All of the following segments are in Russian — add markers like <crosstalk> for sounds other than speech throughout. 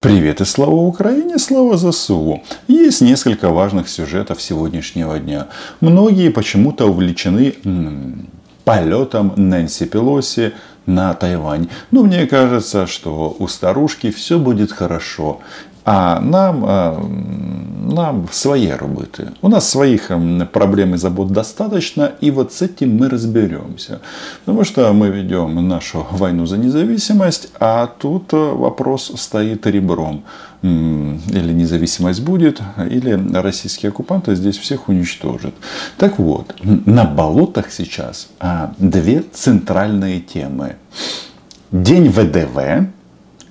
Привет и слава Украине, слава ЗСУ. Есть несколько важных сюжетов сегодняшнего дня. Многие почему-то увлечены м- полетом Нэнси Пелоси на Тайвань. Но мне кажется, что у старушки все будет хорошо. А нам, а, нам свои работы. У нас своих проблем и забот достаточно, и вот с этим мы разберемся. Потому что мы ведем нашу войну за независимость, а тут вопрос стоит ребром. Или независимость будет, или российские оккупанты здесь всех уничтожат. Так вот, на болотах сейчас а, две центральные темы. День ВДВ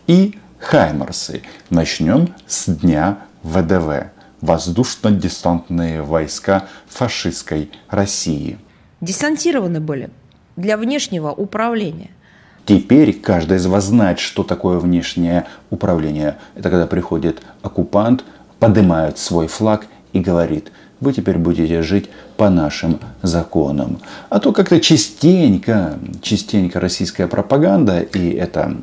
и Хаймарсы. Начнем с дня ВДВ. Воздушно-десантные войска фашистской России. Десантированы были для внешнего управления. Теперь каждый из вас знает, что такое внешнее управление. Это когда приходит оккупант, поднимает свой флаг и говорит – вы теперь будете жить по нашим законам. А то как-то частенько, частенько российская пропаганда, и это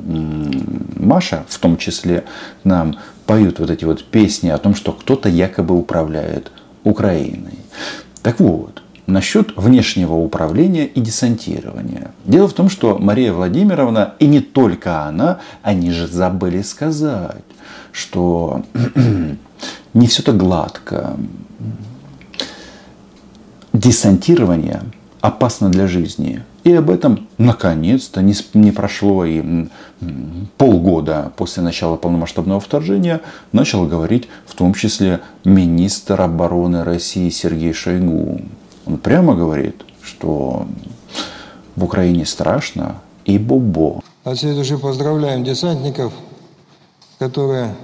Маша в том числе, нам поют вот эти вот песни о том, что кто-то якобы управляет Украиной. Так вот, насчет внешнего управления и десантирования. Дело в том, что Мария Владимировна, и не только она, они же забыли сказать, что <clears throat> не все так гладко десантирование опасно для жизни. И об этом наконец-то не, прошло и полгода после начала полномасштабного вторжения начал говорить в том числе министр обороны России Сергей Шойгу. Он прямо говорит, что в Украине страшно и бобо. От всей души поздравляем десантников, которые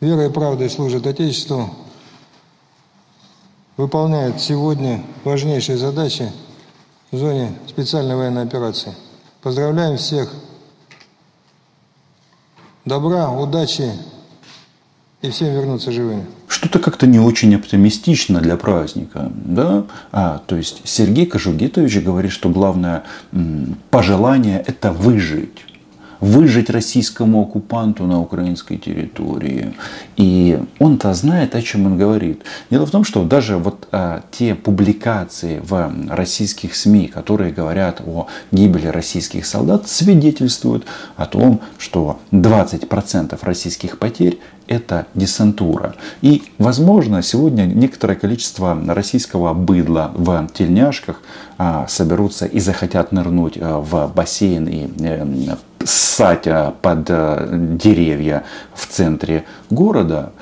верой и правдой служат Отечеству, выполняет сегодня важнейшие задачи в зоне специальной военной операции. Поздравляем всех. Добра, удачи и всем вернуться живыми. Что-то как-то не очень оптимистично для праздника. Да? А, то есть Сергей Кожугетович говорит, что главное пожелание – это выжить выжить российскому оккупанту на украинской территории. И он-то знает, о чем он говорит. Дело в том, что даже вот а, те публикации в российских СМИ, которые говорят о гибели российских солдат, свидетельствуют о том, что 20% российских потерь это десантура. И, возможно, сегодня некоторое количество российского быдла в тельняшках а, соберутся и захотят нырнуть а, в бассейн и э, ссать а, под а, деревья в центре города.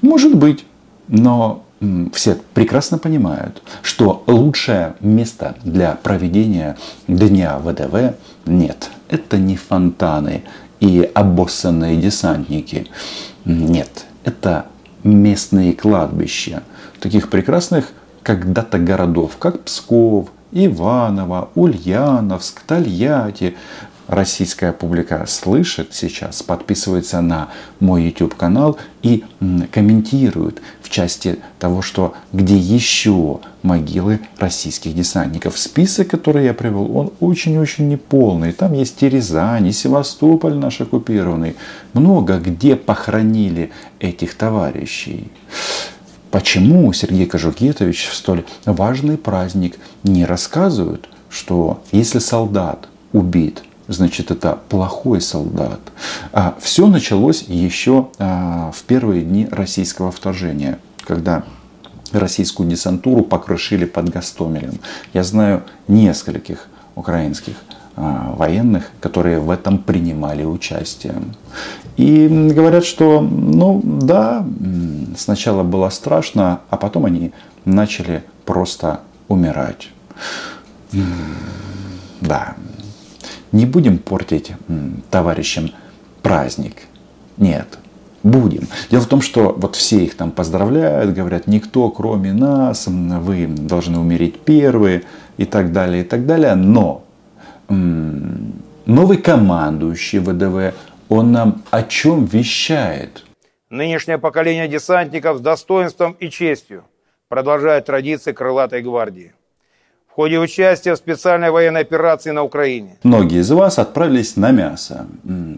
Может быть, но все прекрасно понимают, что лучшее место для проведения Дня ВДВ нет. Это не фонтаны и обоссанные десантники. Нет, это местные кладбища, таких прекрасных когда-то городов, как Псков, Иваново, Ульяновск, Тольятти, российская публика слышит сейчас, подписывается на мой YouTube канал и комментирует в части того, что где еще могилы российских десантников. Список, который я привел, он очень-очень неполный. Там есть и Рязань, и Севастополь наш оккупированный. Много где похоронили этих товарищей. Почему Сергей Кожугетович в столь важный праздник не рассказывает, что если солдат убит значит это плохой солдат. А все началось еще а, в первые дни российского вторжения, когда российскую десантуру покрушили под Гастомелем. Я знаю нескольких украинских а, военных, которые в этом принимали участие. И говорят, что, ну да, сначала было страшно, а потом они начали просто умирать. Да, не будем портить товарищам праздник. Нет, будем. Дело в том, что вот все их там поздравляют, говорят, никто кроме нас, вы должны умереть первые и так далее, и так далее. Но новый командующий ВДВ, он нам о чем вещает? Нынешнее поколение десантников с достоинством и честью продолжает традиции крылатой гвардии. В ходе участия в специальной военной операции на Украине. Многие из вас отправились на мясо,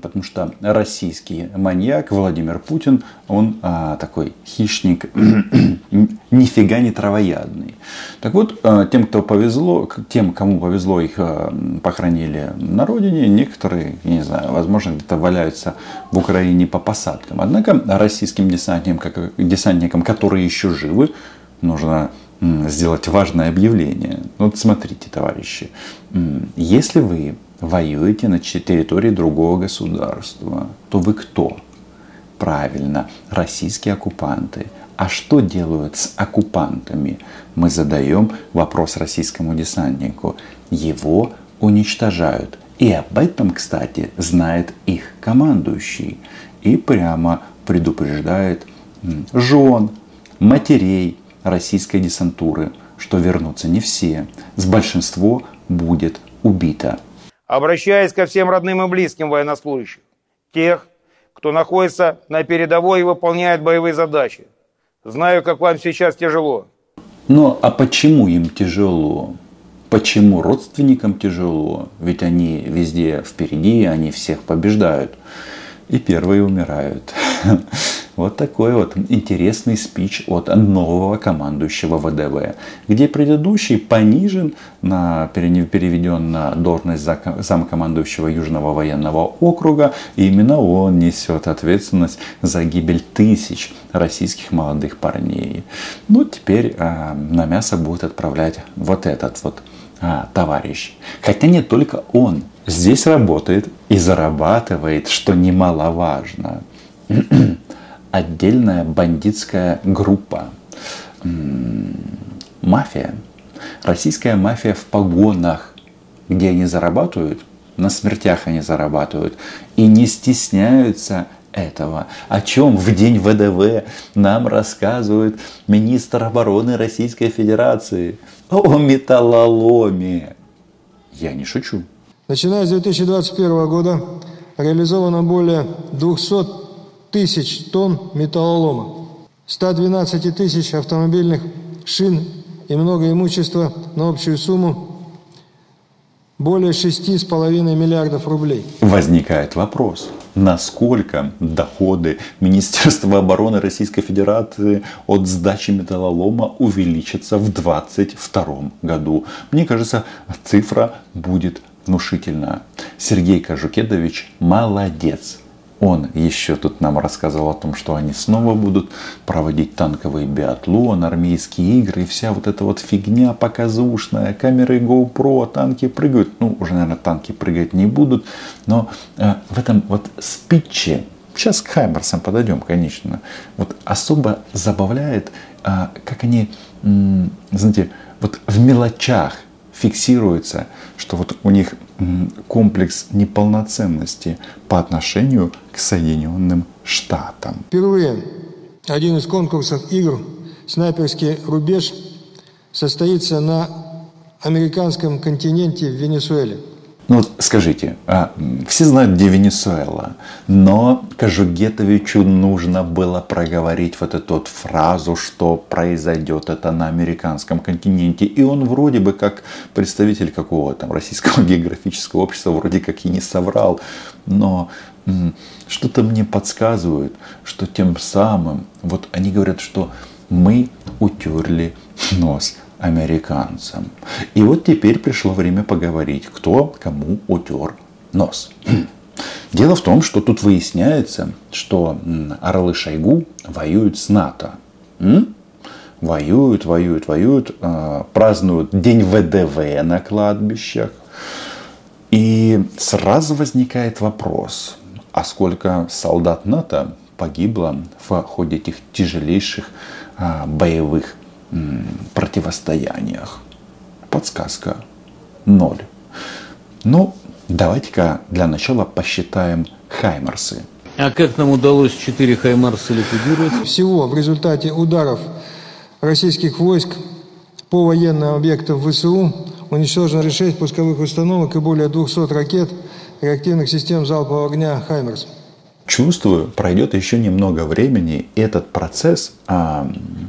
потому что российский маньяк Владимир Путин, он а, такой хищник, <clears throat> нифига не травоядный. Так вот, а, тем, кто повезло, тем, кому повезло, их а, похоронили на родине, некоторые, не знаю, возможно, где-то валяются в Украине по посадкам. Однако российским десантникам, десантникам которые еще живы, нужно сделать важное объявление. Вот смотрите, товарищи, если вы воюете на территории другого государства, то вы кто? Правильно, российские оккупанты. А что делают с оккупантами? Мы задаем вопрос российскому десантнику. Его уничтожают. И об этом, кстати, знает их командующий. И прямо предупреждает жен, матерей, российской десантуры, что вернутся не все, с большинство будет убито. Обращаясь ко всем родным и близким военнослужащих, тех, кто находится на передовой и выполняет боевые задачи. Знаю, как вам сейчас тяжело. Но а почему им тяжело? Почему родственникам тяжело? Ведь они везде впереди, они всех побеждают. И первые умирают. <laughs> Вот такой вот интересный спич от нового командующего ВДВ, где предыдущий понижен, на, переведен на должность замкомандующего Южного военного округа, и именно он несет ответственность за гибель тысяч российских молодых парней. Ну, теперь а, на мясо будет отправлять вот этот вот а, товарищ. Хотя не только он здесь работает и зарабатывает, что немаловажно <clears throat> отдельная бандитская группа. Мафия. Российская мафия в погонах, где они зарабатывают, на смертях они зарабатывают, и не стесняются этого, о чем в день ВДВ нам рассказывает министр обороны Российской Федерации. О металлоломе. Я не шучу. Начиная с 2021 года реализовано более 200 тысяч тонн металлолома, 112 тысяч автомобильных шин и много имущества на общую сумму более 6,5 миллиардов рублей. Возникает вопрос, насколько доходы Министерства обороны Российской Федерации от сдачи металлолома увеличатся в 2022 году. Мне кажется, цифра будет внушительная. Сергей Кажукедович молодец. Он еще тут нам рассказал о том, что они снова будут проводить танковый биатлон, армейские игры и вся вот эта вот фигня показушная, камеры GoPro, танки прыгают. Ну, уже, наверное, танки прыгать не будут, но э, в этом вот спиче, сейчас к Хаймерсам подойдем, конечно, вот особо забавляет, э, как они, э, знаете, вот в мелочах фиксируется, что вот у них комплекс неполноценности по отношению к Соединенным Штатам. Впервые один из конкурсов игр «Снайперский рубеж» состоится на американском континенте в Венесуэле – ну вот скажите, а, все знают, где Венесуэла, но Кожугетовичу нужно было проговорить вот эту вот фразу, что произойдет это на американском континенте. И он вроде бы как представитель какого там российского <laughs> географического общества вроде как и не соврал. Но что-то мне подсказывает, что тем самым, вот они говорят, что мы утерли нос американцам. И вот теперь пришло время поговорить, кто кому утер нос. <clears throat> Дело в том, что тут выясняется, что Орлы Шойгу воюют с НАТО. М? Воюют, воюют, воюют, э, празднуют День ВДВ на кладбищах. И сразу возникает вопрос, а сколько солдат НАТО погибло в ходе этих тяжелейших э, боевых противостояниях. Подсказка ноль. Ну, давайте-ка для начала посчитаем Хаймарсы. А как нам удалось 4 Хаймарса ликвидировать? Всего в результате ударов российских войск по военным объектам ВСУ уничтожено 6 пусковых установок и более 200 ракет реактивных систем залпового огня «Хаймерс». Чувствую, пройдет еще немного времени, этот процесс а,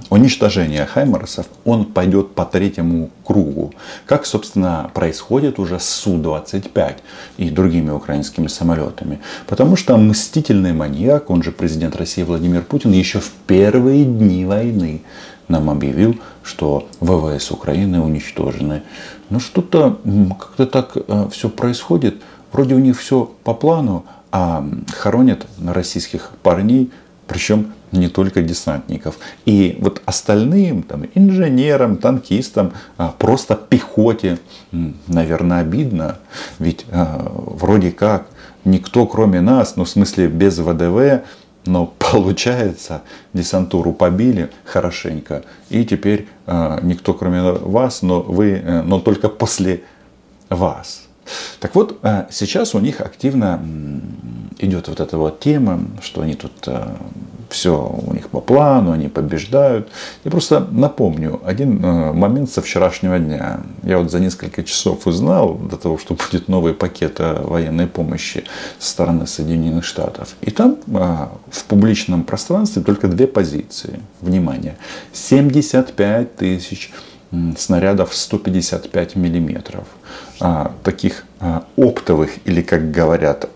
уничтожения Хаймерсов, он пойдет по третьему кругу. Как, собственно, происходит уже с Су-25 и другими украинскими самолетами. Потому что мстительный маньяк, он же президент России Владимир Путин, еще в первые дни войны нам объявил, что ВВС Украины уничтожены. Но что-то как-то так э, все происходит. Вроде у них все по плану, а хоронят российских парней, причем не только десантников. И вот остальным, там, инженерам, танкистам, а, просто пехоте, наверное, обидно. Ведь а, вроде как никто кроме нас, ну в смысле без ВДВ, но <laughs> получается, десантуру побили хорошенько, и теперь э, никто кроме вас, но вы, э, но только после вас. Так вот, сейчас у них активно идет вот эта вот тема, что они тут э, все у них по плану, они побеждают. Я просто напомню один э, момент со вчерашнего дня. Я вот за несколько часов узнал до того, что будет новый пакет военной помощи со стороны Соединенных Штатов. И там в публичном пространстве только две позиции. Внимание, 75 тысяч снарядов 155 миллиметров. А, таких а, оптовых или, как говорят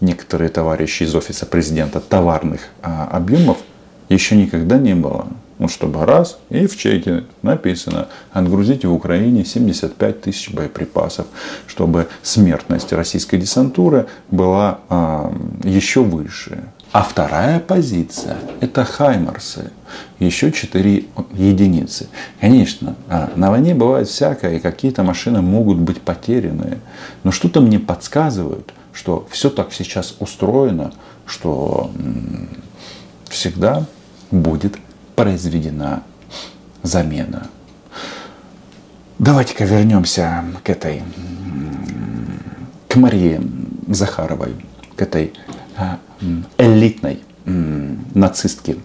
некоторые товарищи из офиса президента, товарных а, объемов еще никогда не было. Ну, чтобы раз, и в чеке написано, отгрузите в Украине 75 тысяч боеприпасов, чтобы смертность российской десантуры была а, еще выше. А вторая позиция – это Хаймарсы. Еще 4 единицы. Конечно, а, на войне бывает всякое, и какие-то машины могут быть потеряны. Но что-то мне подсказывает, что все так сейчас устроено, что всегда будет произведена замена. Давайте-ка вернемся к этой, к Марии Захаровой, к этой а, элитной нацистке,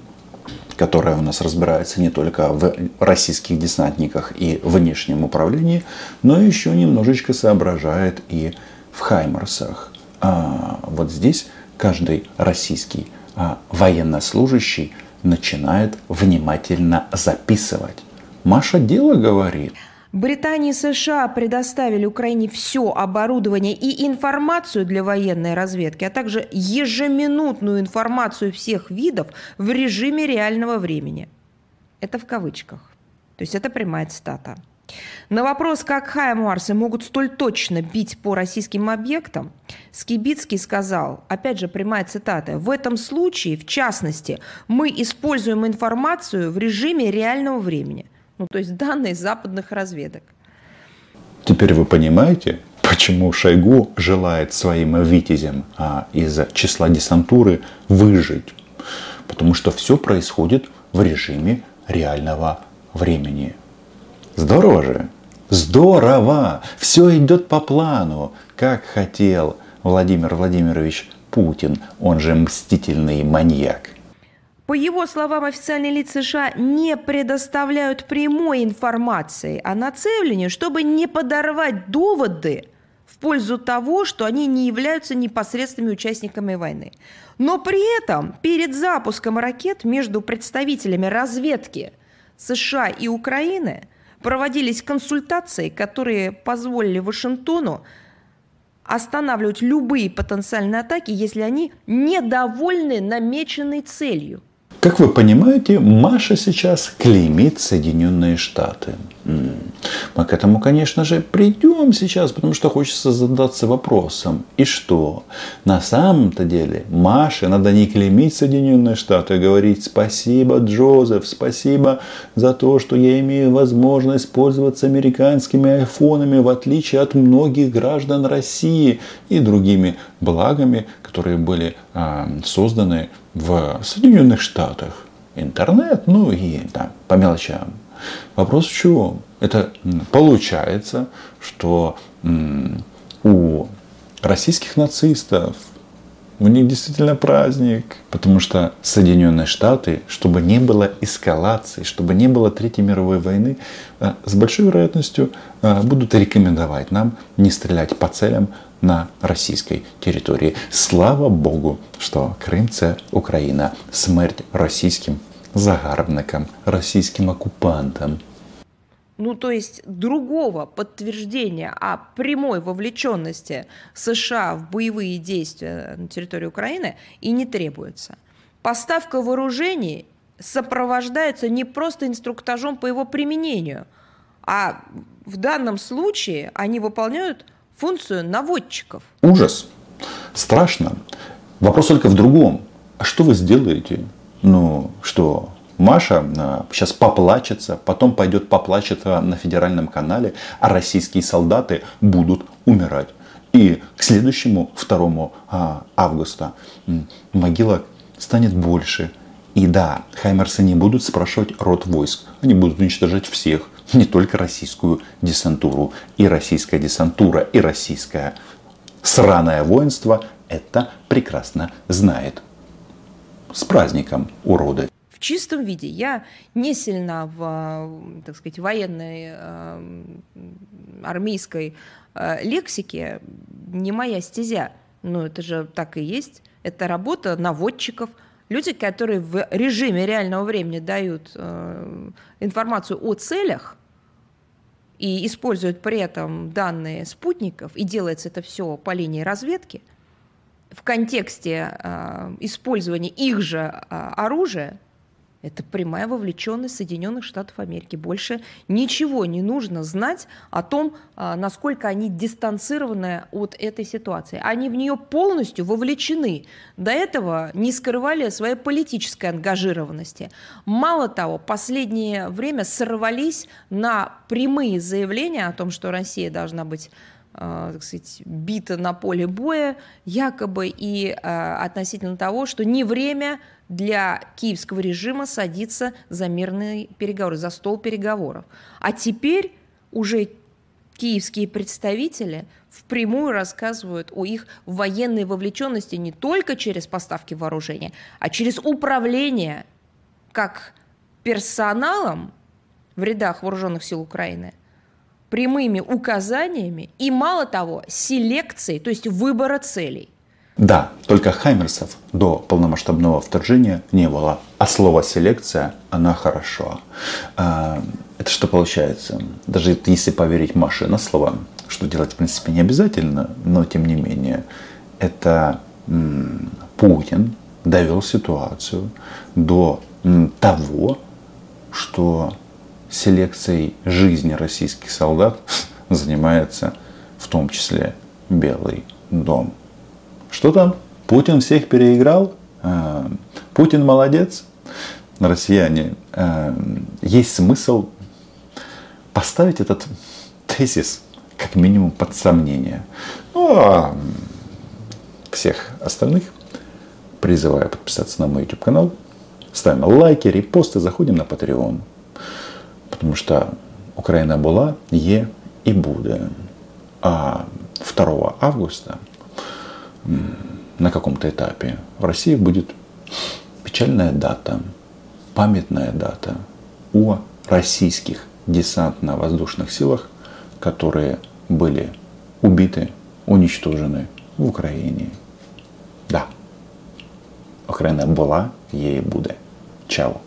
которая у нас разбирается не только в российских десантниках и внешнем управлении, но еще немножечко соображает и в Хаймарсах. А вот здесь каждый российский а, военнослужащий начинает внимательно записывать. Маша дело говорит. Британия и США предоставили Украине все оборудование и информацию для военной разведки, а также ежеминутную информацию всех видов в режиме реального времени. Это в кавычках. То есть это прямая цитата. На вопрос, как Хаймарсы могут столь точно бить по российским объектам, Скибицкий сказал, опять же прямая цитата, «В этом случае, в частности, мы используем информацию в режиме реального времени». Ну, то есть данные западных разведок. Теперь вы понимаете, почему Шойгу желает своим витязям а, из числа десантуры выжить. Потому что все происходит в режиме реального времени. Здорово же? Здорово! Все идет по плану, как хотел Владимир Владимирович Путин, он же мстительный маньяк. По его словам, официальные лица США не предоставляют прямой информации о нацеливании, чтобы не подорвать доводы в пользу того, что они не являются непосредственными участниками войны. Но при этом перед запуском ракет между представителями разведки США и Украины проводились консультации, которые позволили Вашингтону останавливать любые потенциальные атаки, если они недовольны намеченной целью – как вы понимаете, Маша сейчас клеймит Соединенные Штаты. Мы к этому, конечно же, придем сейчас, потому что хочется задаться вопросом. И что? На самом-то деле Маше надо не клеймить Соединенные Штаты, а говорить спасибо, Джозеф, спасибо за то, что я имею возможность пользоваться американскими айфонами, в отличие от многих граждан России и другими благами, которые были э, созданы в Соединенных Штатах. Интернет, ну и да, по мелочам. Вопрос в чем? Это получается, что у российских нацистов у них действительно праздник. Потому что Соединенные Штаты, чтобы не было эскалации, чтобы не было Третьей мировой войны, э, с большой вероятностью э, будут рекомендовать нам не стрелять по целям на российской территории. Слава Богу, что Крым це Украина. Смерть российским загарбникам, российским оккупантам. Ну, то есть другого подтверждения о прямой вовлеченности США в боевые действия на территории Украины и не требуется. Поставка вооружений сопровождается не просто инструктажом по его применению, а в данном случае они выполняют функцию наводчиков. Ужас. Страшно. Вопрос только в другом. А что вы сделаете? Ну, что, Маша сейчас а, поплачется, потом пойдет поплачется на федеральном канале, а российские солдаты будут умирать. И к следующему 2 а, августа могила станет больше. И да, Хаймерсы не будут спрашивать род войск. Они будут уничтожать всех, не только российскую десантуру. И российская десантура, и российское сраное воинство это прекрасно знает. С праздником, уроды! Чистом виде. Я не сильна в, так сказать, военной э, армейской э, лексике, не моя стезя. Но это же так и есть. Это работа наводчиков, люди, которые в режиме реального времени дают э, информацию о целях и используют при этом данные спутников, и делается это все по линии разведки, в контексте э, использования их же э, оружия, это прямая вовлеченность Соединенных Штатов Америки. Больше ничего не нужно знать о том, а, насколько они дистанцированы от этой ситуации. Они в нее полностью вовлечены. До этого не скрывали своей политической ангажированности. Мало того, последнее время сорвались на прямые заявления о том, что Россия должна быть а, так сказать, бита на поле боя, якобы и э, относительно того, что не время для киевского режима садиться за мирные переговоры, за стол переговоров. А теперь уже киевские представители впрямую рассказывают о их военной вовлеченности не только через поставки вооружения, а через управление как персоналом в рядах вооруженных сил Украины, прямыми указаниями и, мало того, селекцией, то есть выбора целей. Да, только Хаймерсов до полномасштабного вторжения не было. А слово селекция, она хорошо. А, это что получается? Даже если поверить Маше на слово, что делать в принципе не обязательно, но тем не менее, это Путин довел ситуацию до того, что селекцией жизни российских солдат <laughs> занимается в том числе Белый дом. Что там? Путин всех переиграл? А, Путин молодец? Россияне, а, есть смысл поставить этот тезис как минимум под сомнение. Ну, а всех остальных призываю подписаться на мой YouTube канал. Ставим лайки, репосты, заходим на Patreon. Потому что Украина была, е и будет. А 2 августа на каком-то этапе в России будет печальная дата, памятная дата о российских десантно-воздушных силах, которые были убиты, уничтожены в Украине. Да, Украина была, ей будет. Чао.